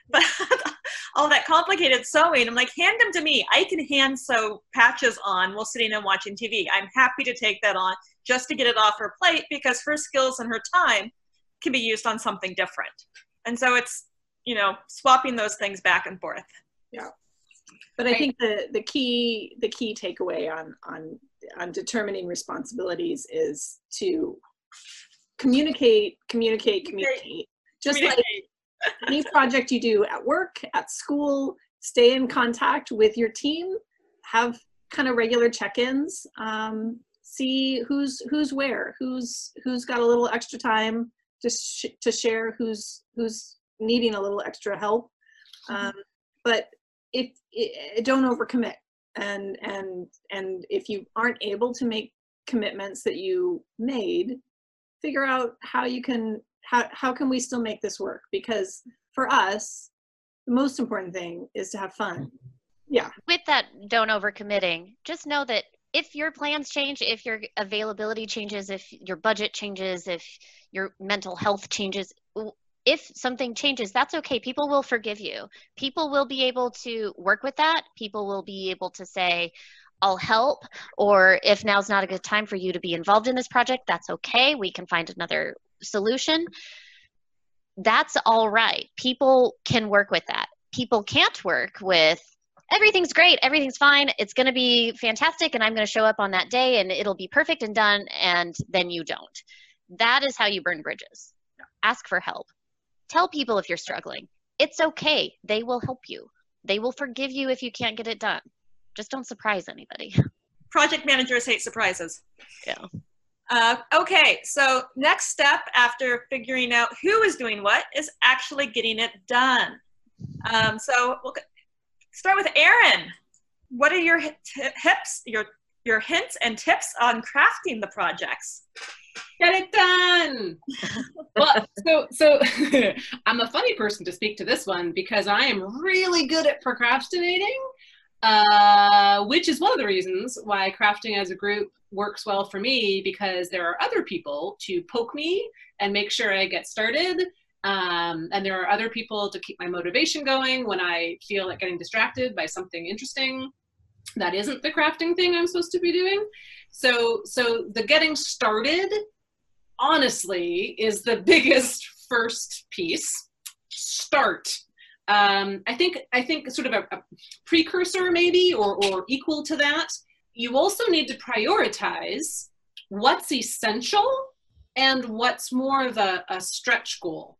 but [LAUGHS] all that complicated sewing, I'm like, hand them to me. I can hand sew patches on while sitting and watching TV. I'm happy to take that on just to get it off her plate because her skills and her time can be used on something different. And so it's you know, swapping those things back and forth. Yeah. But I think the, the key, the key takeaway on, on, on determining responsibilities is to communicate, communicate, communicate. Just like [LAUGHS] any project you do at work, at school, stay in contact with your team, have kind of regular check-ins, um, see who's who's where, who's who's got a little extra time to sh- to share, who's who's needing a little extra help. Um, but if i don't overcommit, and and and if you aren't able to make commitments that you made, figure out how you can how how can we still make this work? Because for us the most important thing is to have fun. Mm-hmm. Yeah. with that don't overcommitting. Just know that if your plans change if your availability changes if your budget changes if your mental health changes w- if something changes that's okay. People will forgive you. People will be able to work with that. People will be able to say i'll help or if now's not a good time for you to be involved in this project that's okay. We can find another solution. That's all right. People can work with that. People can't work with everything's great, everything's fine, it's going to be fantastic, and I'm going to show up on that day and it'll be perfect and done, and then you don't. That is how you burn bridges. Ask for help. Tell people if you're struggling. It's okay. They will help you. They will forgive you if you can't get it done. Just don't surprise anybody. [LAUGHS] Project managers hate surprises. Yeah. Uh, okay, so next step after figuring out who is doing what is actually getting it done. Um, so we'll start with Erin. What are your hi- hips, your your hints and tips on crafting the projects? Get it done. [LAUGHS] well, so so [LAUGHS] I'm a funny person to speak to this one because I am really good at procrastinating, uh, which is one of the reasons why crafting as a group works well for me because there are other people to poke me and make sure I get started. Um, and there are other people to keep my motivation going when I feel like getting distracted by something interesting that isn't the crafting thing I'm supposed to be doing. So, so the getting started honestly is the [LAUGHS] biggest first piece. Start. Um, i think i think sort of a, a precursor maybe or, or equal to that. You also need to prioritize what's essential and what's more of a, a stretch goal.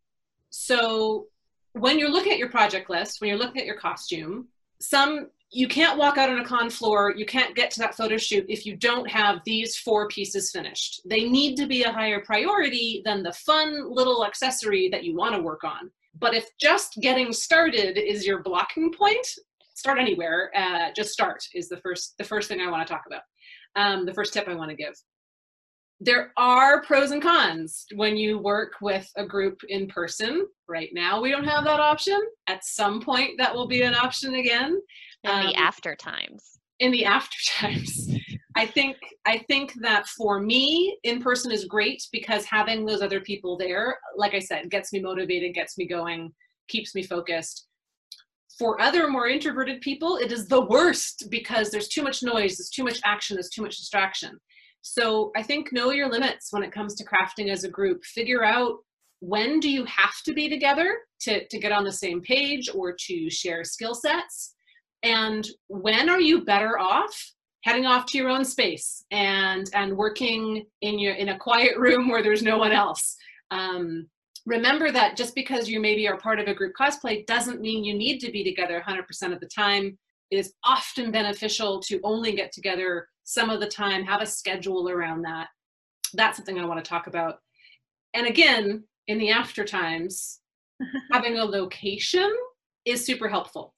So when you're looking at your project list when you're looking at your costume some you can't walk out on a con floor you can't get to that photo shoot if you don't have these four pieces finished. They need to be a higher priority than the fun little accessory that you want to work on. But if just getting started is your blocking point start anywhere uh, just start is the first the first thing i want to talk about. Um, the first tip i want to give there are pros and cons when you work with a group in person. Right now we don't have that option. At some point that will be an option again. In Um, the after times. in the after [LAUGHS] times. I think i think that for me in person is great because having those other people there like i said gets me motivated gets me going keeps me focused. For other more introverted people it is the worst because there's too much noise there's too much action there's too much distraction so i think know your limits when it comes to crafting as a group. Figure out when do you have to be together to, to get on the same page or to share skill sets? And when are you better off heading off to your own space and and working in your in a quiet room where there's no one else? Um, remember that just because you maybe are part of a group cosplay doesn't mean you need to be together 100% of the time it is often beneficial to only get together some of the time have a schedule around that that's something i want to talk about and again in the after times [LAUGHS] having a location is super helpful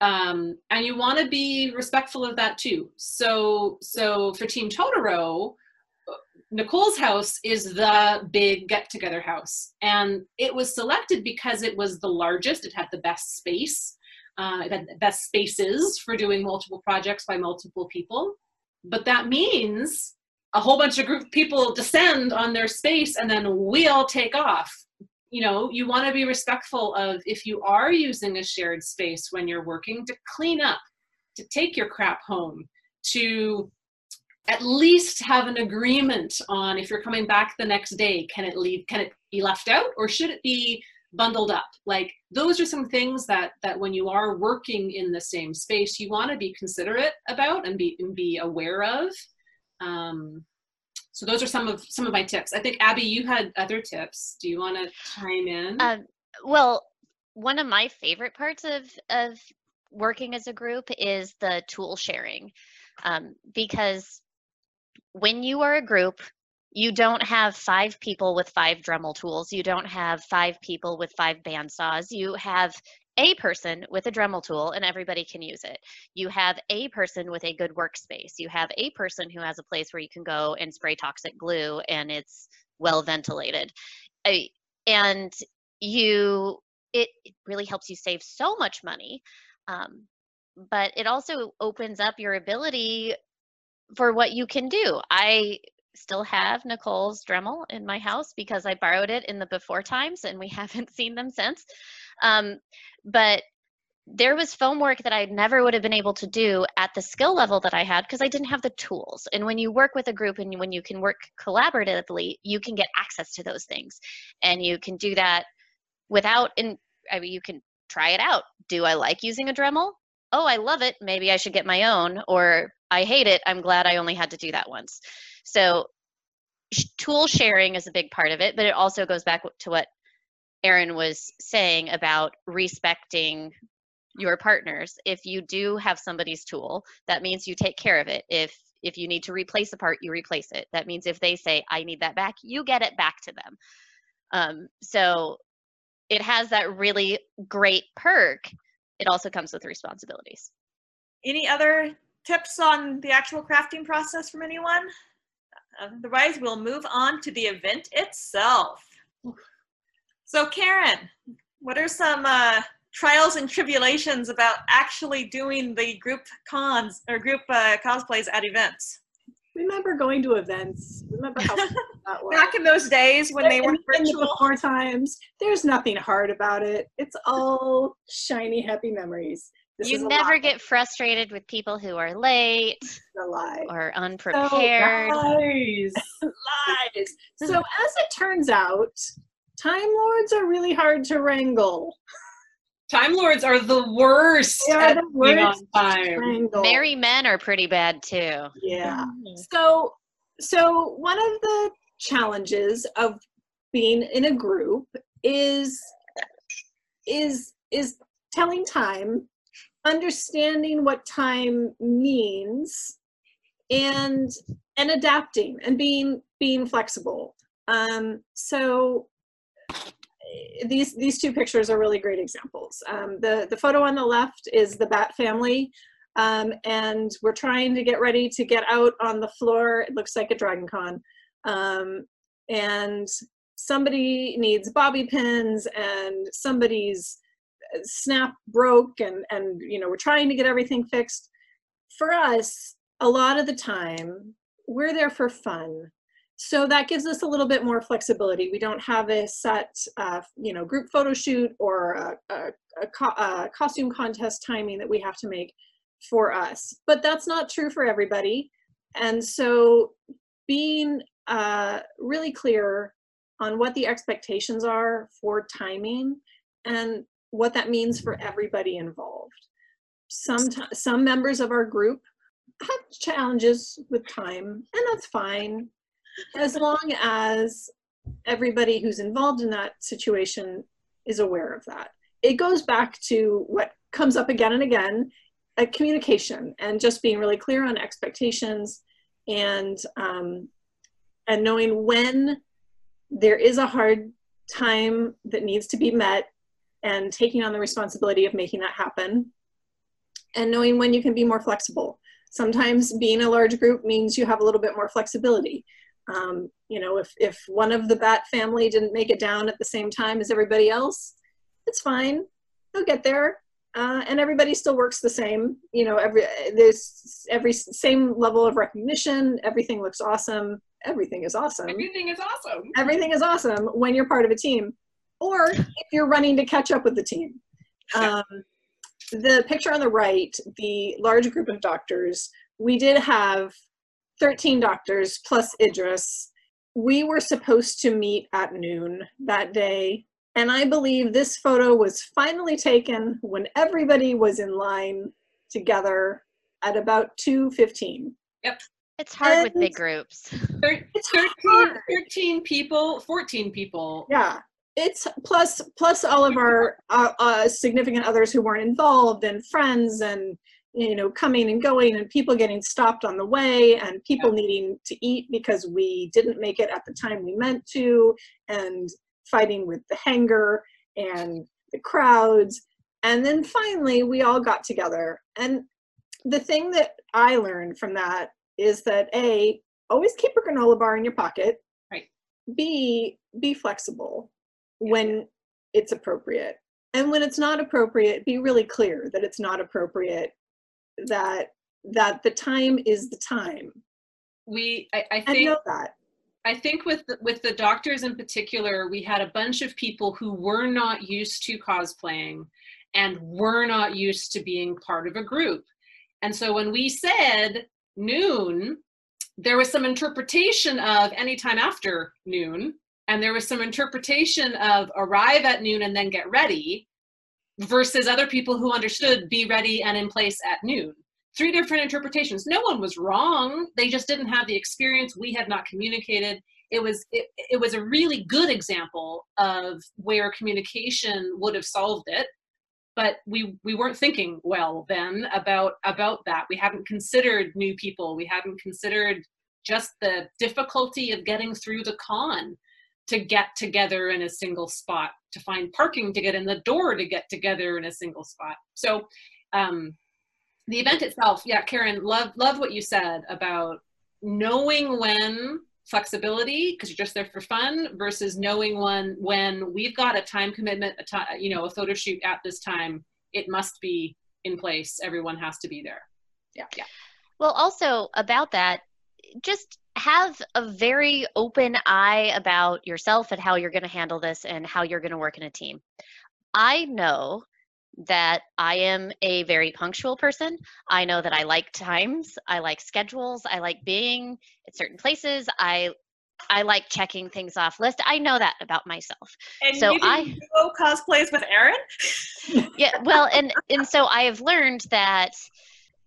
um, and you want to be respectful of that too. So, so for Team Totoro, Nicole's house is the big get-together house, and it was selected because it was the largest. It had the best space, uh, it had best spaces for doing multiple projects by multiple people. But that means a whole bunch of group people descend on their space, and then we all take off you know you want to be respectful of if you are using a shared space when you're working to clean up to take your crap home to at least have an agreement on if you're coming back the next day can it leave can it be left out or should it be bundled up. Like those are some things that that when you are working in the same space you want to be considerate about and be and be aware of. Um, so those are some of some of my tips. I think abby you had other tips. Do you want to chime in? Um, well, one of my favorite parts of of working as a group is the tool sharing, um, because when you are a group, you don't have five people with five Dremel tools. You don't have five people with five bandsaws. You have a person with a Dremel tool and everybody can use it. You have a person with a good workspace. You have a person who has a place where you can go and spray toxic glue and it's well ventilated. And you it, it really helps you save so much money um, but it also opens up your ability for what you can do i still have nicole's dremel in my house because i borrowed it in the before times and we [LAUGHS] haven't seen them since um, but there was foam work that I never would have been able to do at the skill level that I had because I didn't have the tools. And when you work with a group and when you can work collaboratively, you can get access to those things. And you can do that without in I mean you can try it out. Do I like using a Dremel? Oh, I love it. Maybe I should get my own or I hate it. I'm glad I only had to do that once. So tool sharing is a big part of it, but it also goes back to what Erin was saying about respecting your partners. If you do have somebody's tool, that means you take care of it. If if you need to replace a part, you replace it. That means if they say, I need that back, you get it back to them. Um, so it has that really great perk. It also comes with responsibilities. Any other tips on the actual crafting process from anyone? Otherwise, we'll move on to the event itself. So, Karen, what are some uh, trials and tribulations about actually doing the group cons or group uh, cosplays at events? Remember going to events? Remember how [LAUGHS] that was? Back in those days when they weren't in the before times, there's nothing hard about it. It's all shiny, happy memories. This you never get frustrated with people who are late a lie. or So, unprepared. lies, [LAUGHS] lies. So as it turns out, Time Lords are really hard to wrangle. time lords are the worst They are at the worst on time Wrangle. Merry men are pretty bad too. Yeah. Mm-hmm. So, so one of the challenges of being in a group is is is telling time, understanding what time means, and and adapting and being being flexible. Um, so eh, these these two pictures are really great examples. Um, the the photo on the left is the Bat family um, and we're trying to get ready to get out on the floor. It looks like a Dragon Con. Um, and somebody needs bobby pins and somebody's snap broke and, and, you know, we're trying to get everything fixed. For us, a lot of the time, we're there for fun. So that gives us a little bit more flexibility. We don't have a set, uh, you know, group photo shoot or a, a, a, co- a costume contest timing that we have to make for us. But that's not true for everybody. And so being uh, really clear on what the expectations are for timing and what that means for everybody involved. Some, ti- some members of our group have challenges with time, and that's fine as long as everybody who's involved in that situation is aware of that. It goes back to what comes up again and again uh, communication and just being really clear on expectations and um, and knowing when there is a hard time that needs to be met and taking on the responsibility of making that happen and knowing when you can be more flexible sometimes being a large group means you have a little bit more flexibility um, you know if, if one of the bat family didn't make it down at the same time as everybody else it's fine they'll get there uh, and everybody still works the same. You know, every there's every same level of recognition. Everything looks awesome. Everything is awesome. everything is awesome Everything is awesome when you're part of a team, or [LAUGHS] if you're running to catch up with the team. Um, the picture on the right, the large group of doctors, we did have 13 doctors plus Idris. We were supposed to meet at noon that day. And I believe this photo was finally taken when everybody was in line together at about 2.15. Yep. It's hard with big groups. It's 13, 13 people, 14 people. Yeah, it's plus plus all of our uh, uh, significant others who weren't involved and friends and you know coming and going and people getting stopped on the way and people needing to eat because we didn't make it at the time we meant to and fighting with the hanger and the crowds. And then finally we all got together. And the thing that i learned from that is that a always keep a granola bar in your pocket. Right. b be flexible when it's appropriate. And when it's not appropriate be really clear that it's not appropriate that that the time is the time. We, I, I think, know that. I think with the, with the doctors in particular, we had a bunch of people who were not used to cosplaying and were not used to being part of a group. And so when we said noon, there was some interpretation of anytime after noon, and there was some interpretation of arrive at noon and then get ready, versus other people who understood be ready and in place at noon. Three different interpretations. No one was wrong. They just didn't have the experience. We had not communicated. It was it, it was a really good example of where communication would have solved it but we we weren't thinking well then about about that we hadn't considered new people we hadn't considered just the difficulty of getting through the con to get together in a single spot to find parking to get in the door to get together in a single spot. So um the event itself yeah karen love love what you said about knowing when flexibility because you're just there for fun versus knowing when when we've got a time commitment a time you know a photo shoot at this time it must be in place. Everyone has to be there. Yeah, yeah. Well, also about that, just have a very open eye about yourself and how you're going to handle this and how you're going to work in a team. I know that I am a very punctual person. I know that I like times, I like schedules, I like being at certain places. I I like checking things off list. I know that about myself. And So I- cosplays with Erin. yeah well and and so i have learned that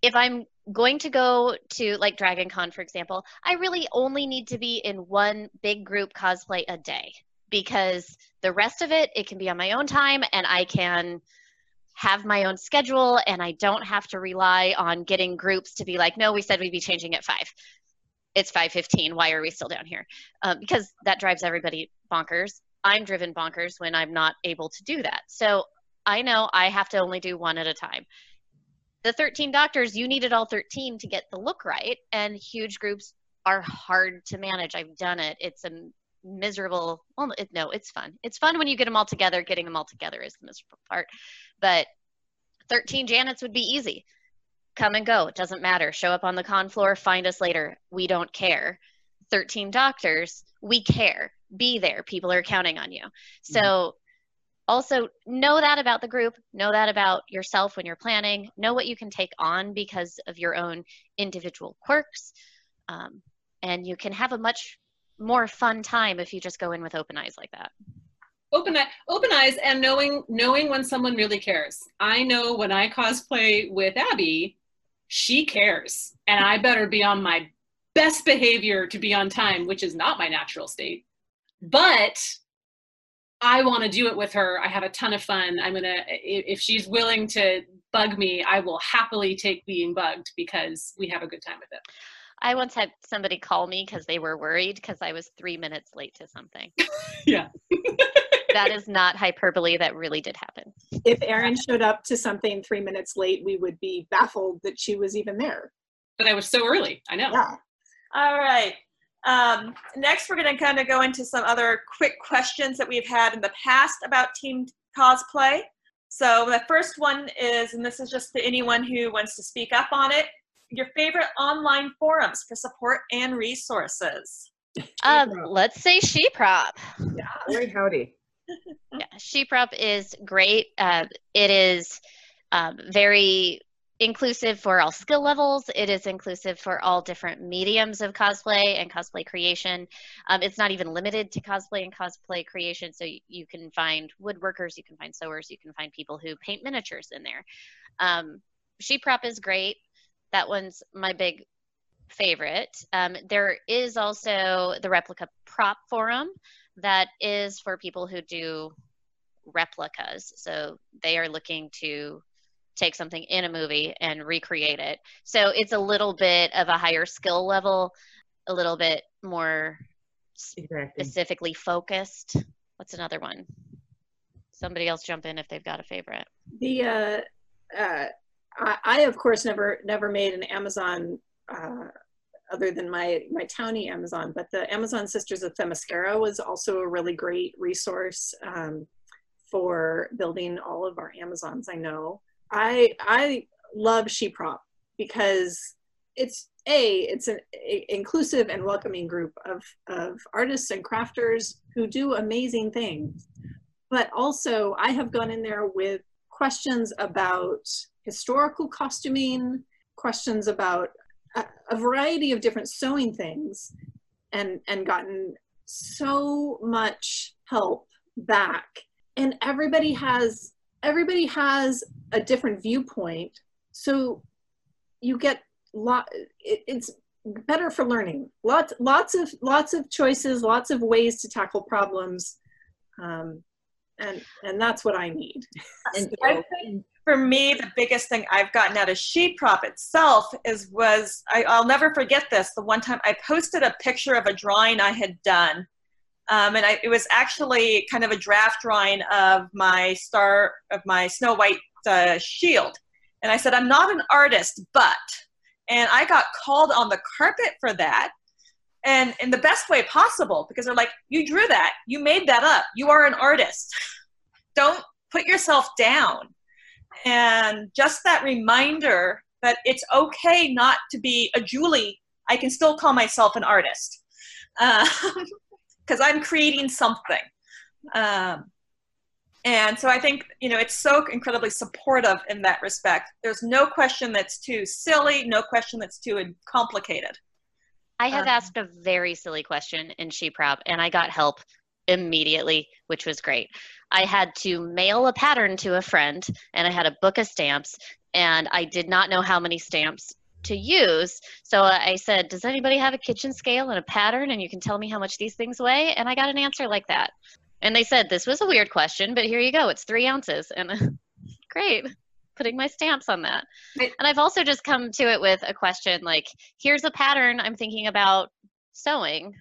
if i'm going to go to like dragon con for example i really only need to be in one big group cosplay a day because the rest of it it can be on my own time and i can have my own schedule and i don't have to rely on getting groups to be like no we said we'd be changing at five. It's 5.15 why are we still down here? Um, because that drives everybody bonkers. I'm driven bonkers when i'm not able to do that. So I know I have to only do one at a time. The 13 doctors, you needed all 13 to get the look right, and huge groups are hard to manage. I've done it. It's a miserable, well, it, no, it's fun. It's fun when you get them all together. Getting them all together is the miserable part. But 13 Janets would be easy. Come and go. It doesn't matter. Show up on the con floor, find us later. We don't care. 13 doctors, we care. Be there. People are counting on you. So, mm-hmm. Also know that about the group know that about yourself when you're planning know what you can take on because of your own individual quirks um, and you can have a much more fun time if you just go in with open eyes like that. Open open eyes and knowing knowing when someone really cares. I know when i cosplay with abby she cares and i better be on my best behavior to be on time which is not my natural state. But I want to do it with her. I have a ton of fun. I'm gonna if if she's willing to bug me, I will happily take being bugged because we have a good time with it. i once had somebody call me because they were worried because i was three minutes late to something [LAUGHS] Yeah. [LAUGHS] that is not hyperbole that really did happen if Erin showed up to something three minutes late, we would be baffled that she was even there. But I was so early. I know. Yeah. All right. Um, next, we're going to kind of go into some other quick questions that we've had in the past about team cosplay. So the first one is, and this is just to anyone who wants to speak up on it, your favorite online forums for support and resources. um, let's say SheProp Very howdy. [LAUGHS] yeah SheProp is great uh, it is um, very inclusive for all skill levels. It is inclusive for all different mediums of cosplay and cosplay creation. Um, it's not even limited to cosplay and cosplay creation. So you, you, can find woodworkers, you can find sewers, you can find people who paint miniatures in there. Um, SheProp is great. That one's my big favorite. Um, there is also the replica prop forum that is for people who do replicas. So they are looking to take something in a movie and recreate it. So it's a little bit of a higher skill level, a little bit more exactly. specifically focused. What's another one? Somebody else jump in if they've got a favorite. The uh, uh, I, I, of course never never made an Amazon uh, other than my my townie Amazon, but the Amazon Sisters of Themyscira was also a really great resource um, for building all of our Amazons. I know I I love SheProp because it's a it's an inclusive and welcoming group of of artists and crafters who do amazing things. But also, I have gone in there with questions about historical costuming, questions about a, a variety of different sewing things, and and gotten so much help back. And everybody has everybody has a different viewpoint. So you get lot it, it's better for learning. Lots lots of lots of choices lots of ways to tackle problems um, and and that's what i need. [LAUGHS] And think for me the biggest thing i've gotten out of SheProp itself is was I, i'll never forget this the one time i posted a picture of a drawing i had done. Um, and I, it was actually kind of a draft drawing of my star of my Snow White uh, shield. And I said, I'm not an artist, but, and I got called on the carpet for that. And in the best way possible, because they're like, you drew that, you made that up, you are an artist. [LAUGHS] Don't put yourself down. And just that reminder that it's okay not to be a Julie, I can still call myself an artist. [LAUGHS] [LAUGHS] Um, because I'm creating something. Um, and so I think, you know, it's so incredibly supportive in that respect. There's no question that's too silly, no question that's too complicated. I have um, asked a very silly question in SheProp and I got help immediately, which was great. I had to mail a pattern to a friend and I had a book of stamps and I did not know how many stamps to use. So I said, Does anybody have a kitchen scale and a pattern and you can tell me how much these things weigh? And I got an answer like that. And they said, This was a weird question, but here you go. It's three ounces. And [LAUGHS] great, putting my stamps on that. And I've also just come to it with a question like, Here's a pattern I'm thinking about sewing.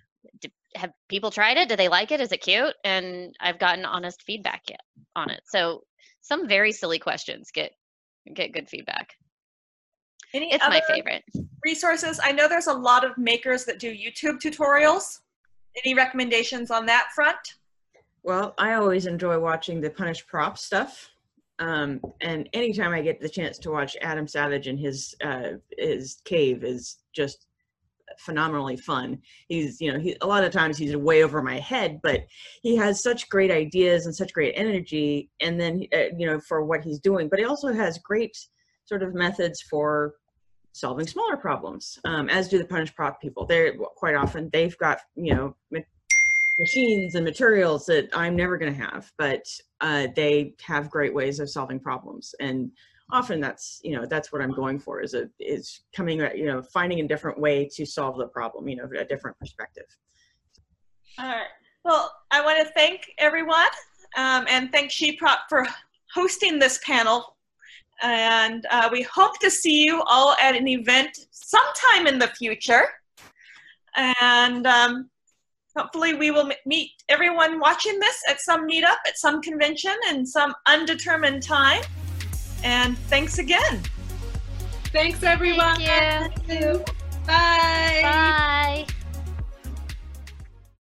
have people tried it? Do they like it? Is it cute? And I've gotten honest feedback yet on it. So some very silly questions get get good feedback. Any it's my favorite. Resources. I know there's a lot of makers that do YouTube tutorials. Any recommendations on that front? Well, I always enjoy watching the Punished Prop stuff. Um, and anytime I get the chance to watch Adam Savage and his uh, his cave is just phenomenally fun. He's, you know, he, a lot of times he's way over my head, but he has such great ideas and such great energy. And then, uh, you know, for what he's doing, but he also has great sort of methods for solving smaller problems, um, as do the punished prop people. They're quite often, they've got, you know, machines and materials that I'm never going to have, but uh, they have great ways of solving problems. And often that's, you know, that's what I'm going for is, a, is coming, you know, finding a different way to solve the problem, you know, a different perspective. All right. Well, I want to thank everyone um, and thank SheProp for hosting this panel and uh, we hope to see you all at an event sometime in the future. And um, hopefully we will meet everyone watching this at some meetup, at some convention, in some undetermined time. And thanks again. Thanks, everyone. Thank you. Thank you. Bye. Bye.